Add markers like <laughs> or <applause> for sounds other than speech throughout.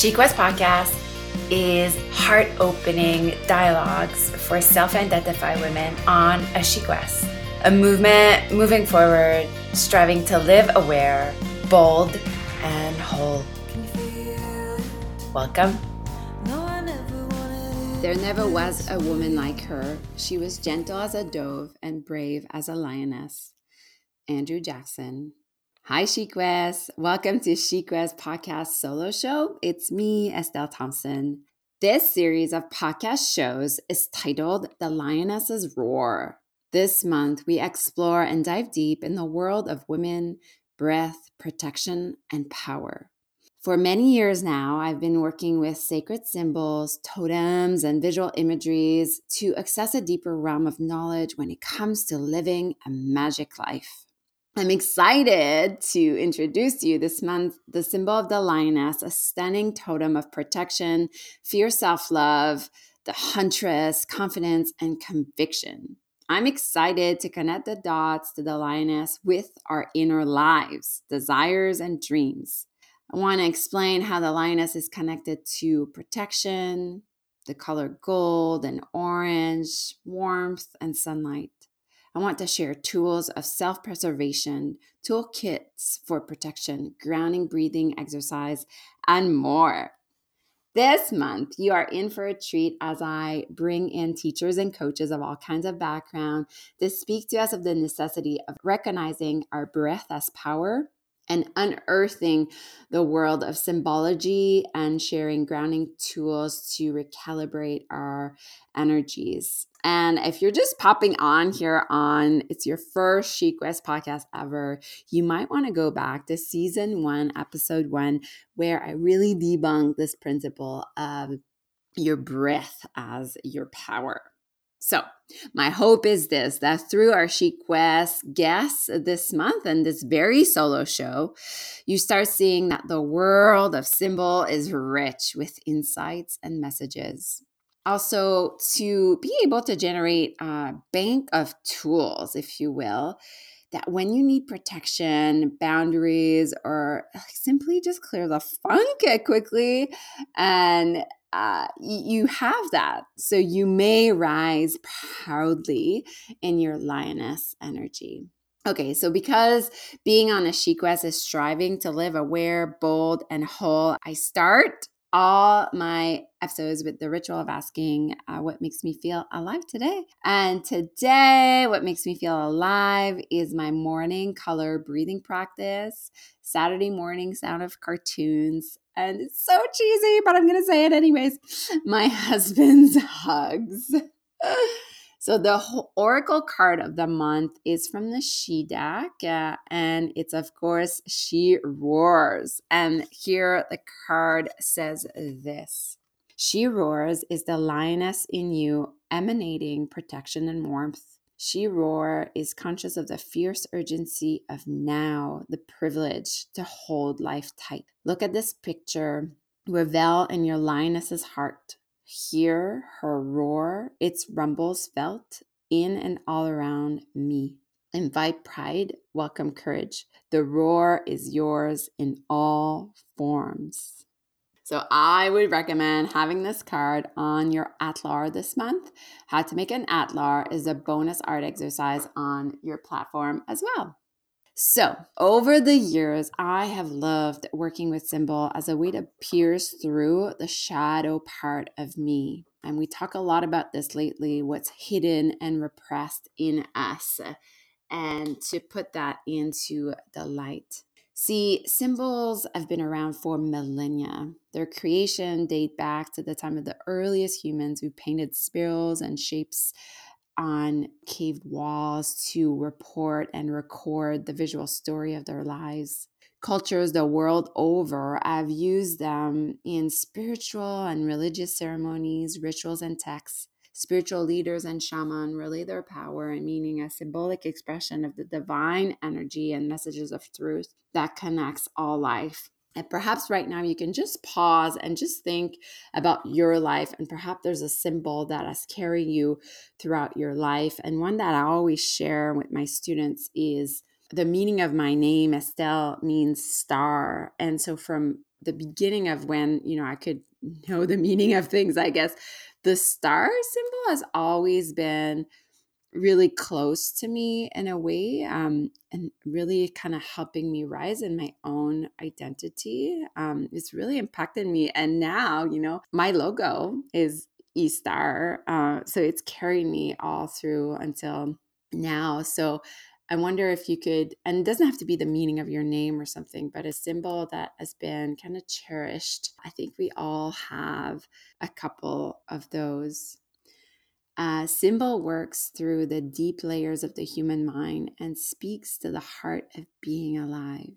Chic West Podcast is heart opening dialogues for self identified women on a Chic West, a movement moving forward, striving to live aware, bold, and whole. Welcome. There never was a woman like her. She was gentle as a dove and brave as a lioness. Andrew Jackson. Hi, Chic West. Welcome to Chic West Podcast Solo Show. It's me, Estelle Thompson. This series of podcast shows is titled The Lioness's Roar. This month, we explore and dive deep in the world of women, breath, protection, and power. For many years now, I've been working with sacred symbols, totems, and visual imageries to access a deeper realm of knowledge when it comes to living a magic life. I'm excited to introduce you this month the symbol of the lioness, a stunning totem of protection, fierce self love, the huntress, confidence, and conviction. I'm excited to connect the dots to the lioness with our inner lives, desires, and dreams. I want to explain how the lioness is connected to protection, the color gold and orange, warmth, and sunlight. I want to share tools of self preservation, toolkits for protection, grounding, breathing, exercise, and more. This month, you are in for a treat as I bring in teachers and coaches of all kinds of background to speak to us of the necessity of recognizing our breath as power and unearthing the world of symbology and sharing grounding tools to recalibrate our energies. And if you're just popping on here on it's your first Chic West podcast ever, you might want to go back to season one, episode one, where I really debunk this principle of your breath as your power. So, my hope is this that through our She West guests this month and this very solo show, you start seeing that the world of symbol is rich with insights and messages. Also, to be able to generate a bank of tools, if you will, that when you need protection, boundaries, or simply just clear the funk it quickly and uh, you have that. So you may rise proudly in your lioness energy. Okay, so because being on a Chic West is striving to live aware, bold, and whole, I start all my episodes with the ritual of asking uh, what makes me feel alive today. And today, what makes me feel alive is my morning color breathing practice, Saturday morning sound of cartoons. And it's so cheesy, but I'm going to say it anyways. <laughs> My <laughs> husband's hugs. <laughs> So the oracle card of the month is from the She deck, uh, and it's of course She Roars. And here the card says this: She roars is the lioness in you, emanating protection and warmth. She roar is conscious of the fierce urgency of now, the privilege to hold life tight. Look at this picture. Revel in your lioness's heart hear her roar, its rumbles felt in and all around me. Invite pride, welcome courage. The roar is yours in all forms. So I would recommend having this card on your Atlar this month. How to make an Atlar is a bonus art exercise on your platform as well. So, over the years, I have loved working with symbol as a way to pierce through the shadow part of me. And we talk a lot about this lately what's hidden and repressed in us, and to put that into the light. See, symbols have been around for millennia. Their creation date back to the time of the earliest humans who painted spirals and shapes on caved walls to report and record the visual story of their lives. Cultures the world over have used them in spiritual and religious ceremonies, rituals, and texts. Spiritual leaders and shaman relay their power and meaning as symbolic expression of the divine energy and messages of truth that connects all life. And perhaps right now you can just pause and just think about your life. And perhaps there's a symbol that has carried you throughout your life. And one that I always share with my students is the meaning of my name, Estelle, means star. And so from the beginning of when, you know, I could <laughs> know the meaning of things, I guess, the star symbol has always been really close to me in a way um, and really kind of helping me rise in my own identity. Um, it's really impacted me. And now, you know, my logo is E Star. Uh, so it's carried me all through until now. So I wonder if you could, and it doesn't have to be the meaning of your name or something, but a symbol that has been kind of cherished. I think we all have a couple of those. Uh, symbol works through the deep layers of the human mind and speaks to the heart of being alive.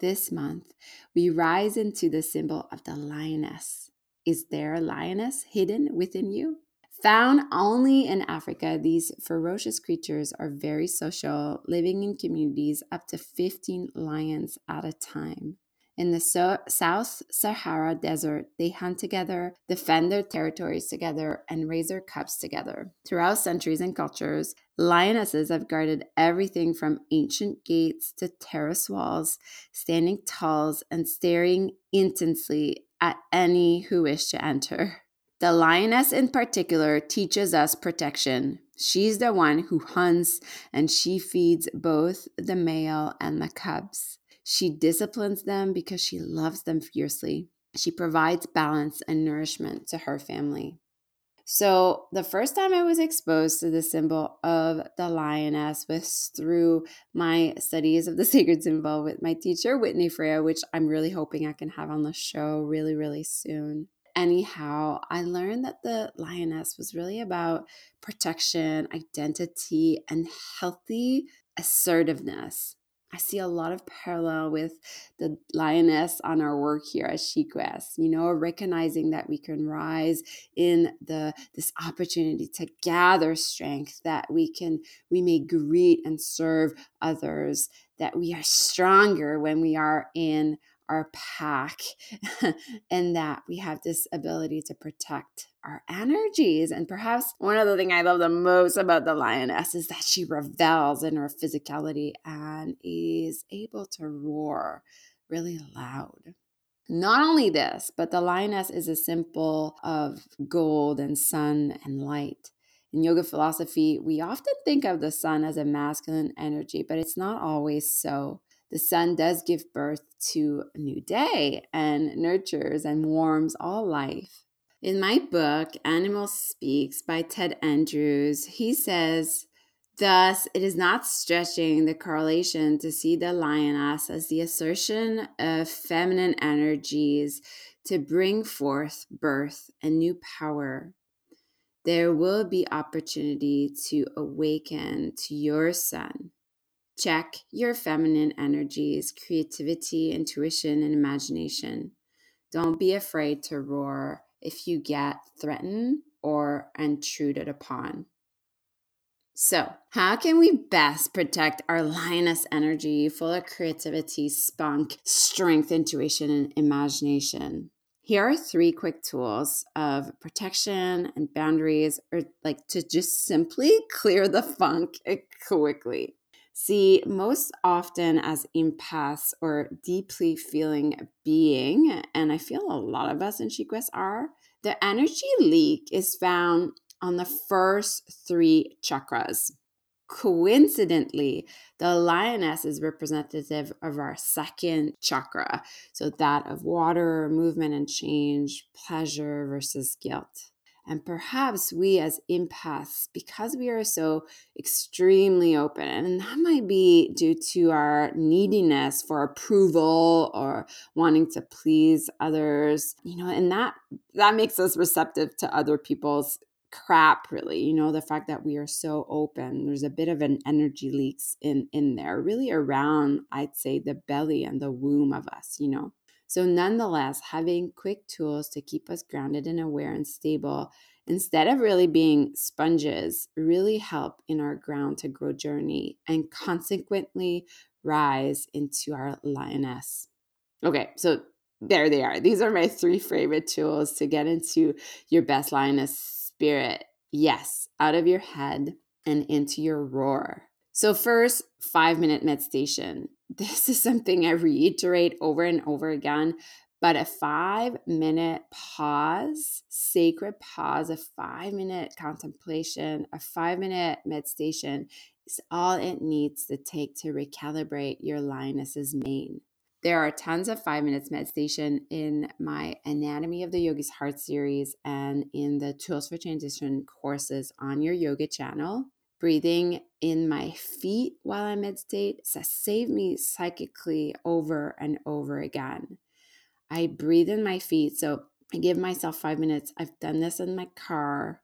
This month, we rise into the symbol of the lioness. Is there a lioness hidden within you? Found only in Africa, these ferocious creatures are very social, living in communities up to 15 lions at a time. In the so- South Sahara Desert, they hunt together, defend their territories together, and raise their cubs together. Throughout centuries and cultures, lionesses have guarded everything from ancient gates to terrace walls, standing tall and staring intensely at any who wish to enter. The lioness, in particular, teaches us protection. She's the one who hunts and she feeds both the male and the cubs. She disciplines them because she loves them fiercely. She provides balance and nourishment to her family. So, the first time I was exposed to the symbol of the lioness was through my studies of the <laughs> sacred symbol with my teacher, Whitney Freya, which I'm really hoping I can have on the show really, really soon anyhow, I learned that the lioness was really about protection, identity, and healthy assertiveness. I see a lot of parallel with the lioness on our work here at West, you know, recognizing that we can rise in the this opportunity to gather strength, that we can we may greet and serve others, that we are stronger when we are in our pack <laughs> and that we have this ability to protect our energies. And perhaps one of the things I love the most about the lioness is that she revels in her physicality and is able to roar really loud. Not only this, but the lioness is a symbol of gold and sun and light. In yoga philosophy, we often think of the sun as a masculine energy, but it's not always so the sun does give birth to a new day and nurtures and warms all life. In my book, Animal Speaks by Ted Andrews, he says, Thus, it is not stretching the correlation to see the lioness as the assertion of feminine energies to bring forth birth and new power. There will be opportunity to awaken to your sun Check your feminine energies, creativity, intuition, and imagination. Don't be afraid to roar if you get threatened or intruded upon. So, how can we best protect our lioness energy full of creativity, spunk, strength, intuition, and imagination? Here are three quick tools of protection and boundaries, or like to just simply <laughs> clear the funk quickly. See, most often as empaths or deeply feeling being, and I feel a lot of us in Chic West are, the energy leak is found on the first three chakras. Coincidentally, the lioness is representative of our second chakra, so that of water, movement and change, pleasure versus guilt. And perhaps we as empaths, because we are so extremely open, and that might be due to our neediness for approval or wanting to please others, you know, and that that makes us receptive to other people's crap really you know the fact that we are so open. There's a bit of an energy leaks in in there really around i'd say the belly and the womb of us you know so, nonetheless, having quick tools to keep us grounded and aware and stable instead of really being sponges really help in our ground to grow journey and consequently rise into our lioness. Okay, so there they are. These are my three favorite tools to get into your best lioness spirit. Yes, out of your head and into your roar. So, first, five minute meditation. <laughs> This is something I reiterate over and over again, But a five minute pause, sacred pause, a five minute contemplation, a five minute meditation is all it needs to take to recalibrate your lioness's mane. There are tons of five minutes meditation in my Anatomy of the Yogi's Heart series and in the Tools for Transition courses on your yoga channel. Breathing in my feet while I meditate has saved me psychically over and over again. I breathe in my feet. So I give myself five minutes. I've done this in my car.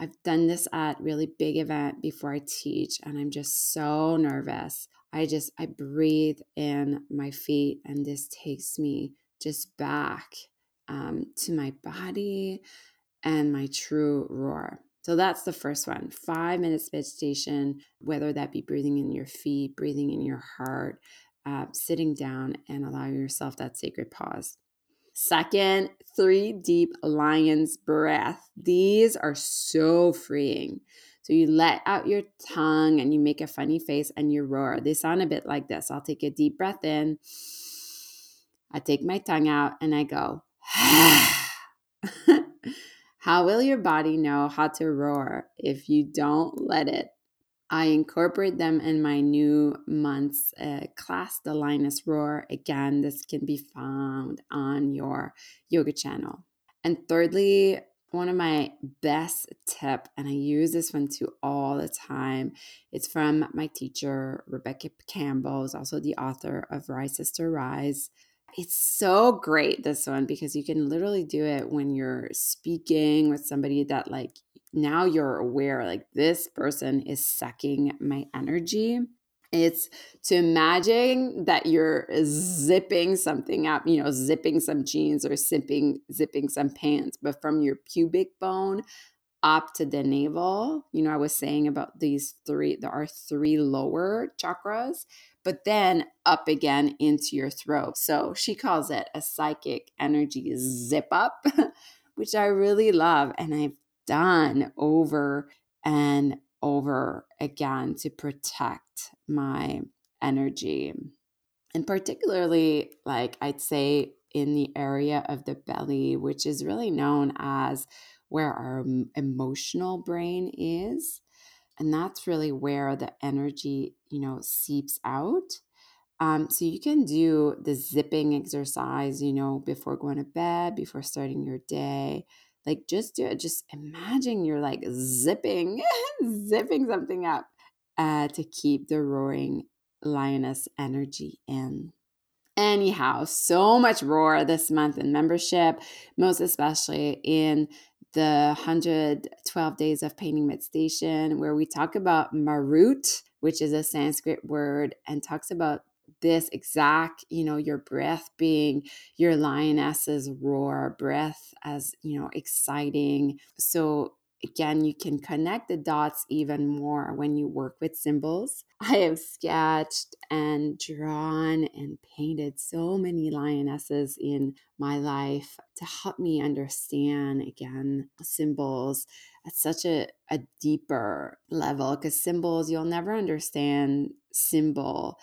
I've done this at really big event before I teach, and I'm just so nervous. I just I breathe in my feet, and this takes me just back um, to my body and my true roar. So that's the first one. Five minutes meditation, whether that be breathing in your feet, breathing in your heart, uh, sitting down, and allowing yourself that sacred pause. Second, three deep lion's breath. These are so freeing. So you let out your tongue and you make a funny face and you roar. They sound a bit like this. I'll take a deep breath in. I take my tongue out and I go, <sighs> <sighs> <sighs> How will your body know how to roar if you don't let it? I incorporate them in my new month's uh, class, the Lioness Roar. Again, this can be found on your yoga channel. And thirdly, one of my best tip and i use this one too all the time it's from my teacher rebecca campbell who's also the author of rise sister rise it's so great this one because you can literally do it when you're speaking with somebody that like now you're aware like this person is sucking my energy. It's to imagine that you're zipping something up, you know, zipping some jeans or zipping zipping some pants, but from your pubic bone up to the navel. You know, I was saying about these three, there are three lower chakras, but then up again into your throat. So she calls it a psychic energy zip up, <laughs> which I really love. And I've done over and over again to protect my energy. And particularly, like I'd say, in the area of the belly, which is really known as where our emotional brain is. And that's really where the energy, you know, seeps out. Um, so you can do the zipping exercise, you know, before going to bed, before starting your day, like just do it. Just imagine you're like zipping, <laughs> zipping something up uh, to keep the roaring lioness energy in. Anyhow, so much roar this month in membership, most especially in the 112 days of painting meditation, where we talk about marut, which is a Sanskrit word, and talks about this exact, you know, your breath being your lioness's roar, breath as, you know, exciting. So again, you can connect the dots even more when you work with symbols. <laughs> I have sketched and drawn and painted so many lionesses in my life to help me understand again symbols at such a, a deeper level because symbols you'll never understand symbol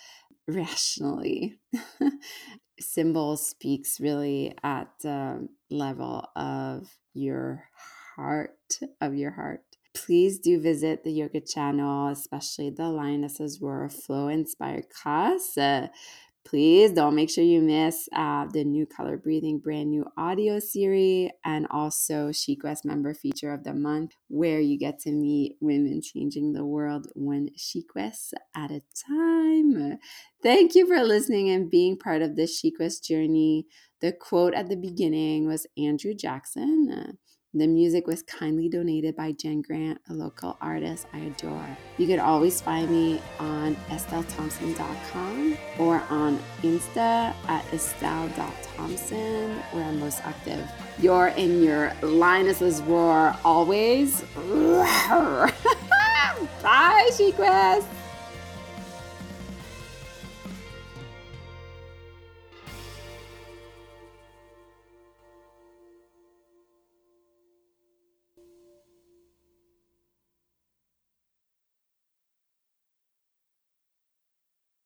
rationally. <laughs> Symbol speaks really at the level of your heart, of your heart. Please do visit the yoga channel, especially the Lioness's Roar Flow Inspired class. Uh, please don't make sure you miss uh, the new color breathing brand new audio series and also Chic West member feature of the month where you get to meet women changing the world one Chic West at a time thank you for listening and being part of this Chic West journey the quote at the beginning was andrew jackson the music was kindly donated by Jen Grant, a local artist I adore. You can always find me on estellethompson.com or on Insta at estelle.thompson, where I'm most active. You're in your Lioness's roar always. <laughs> Bye, Chic West.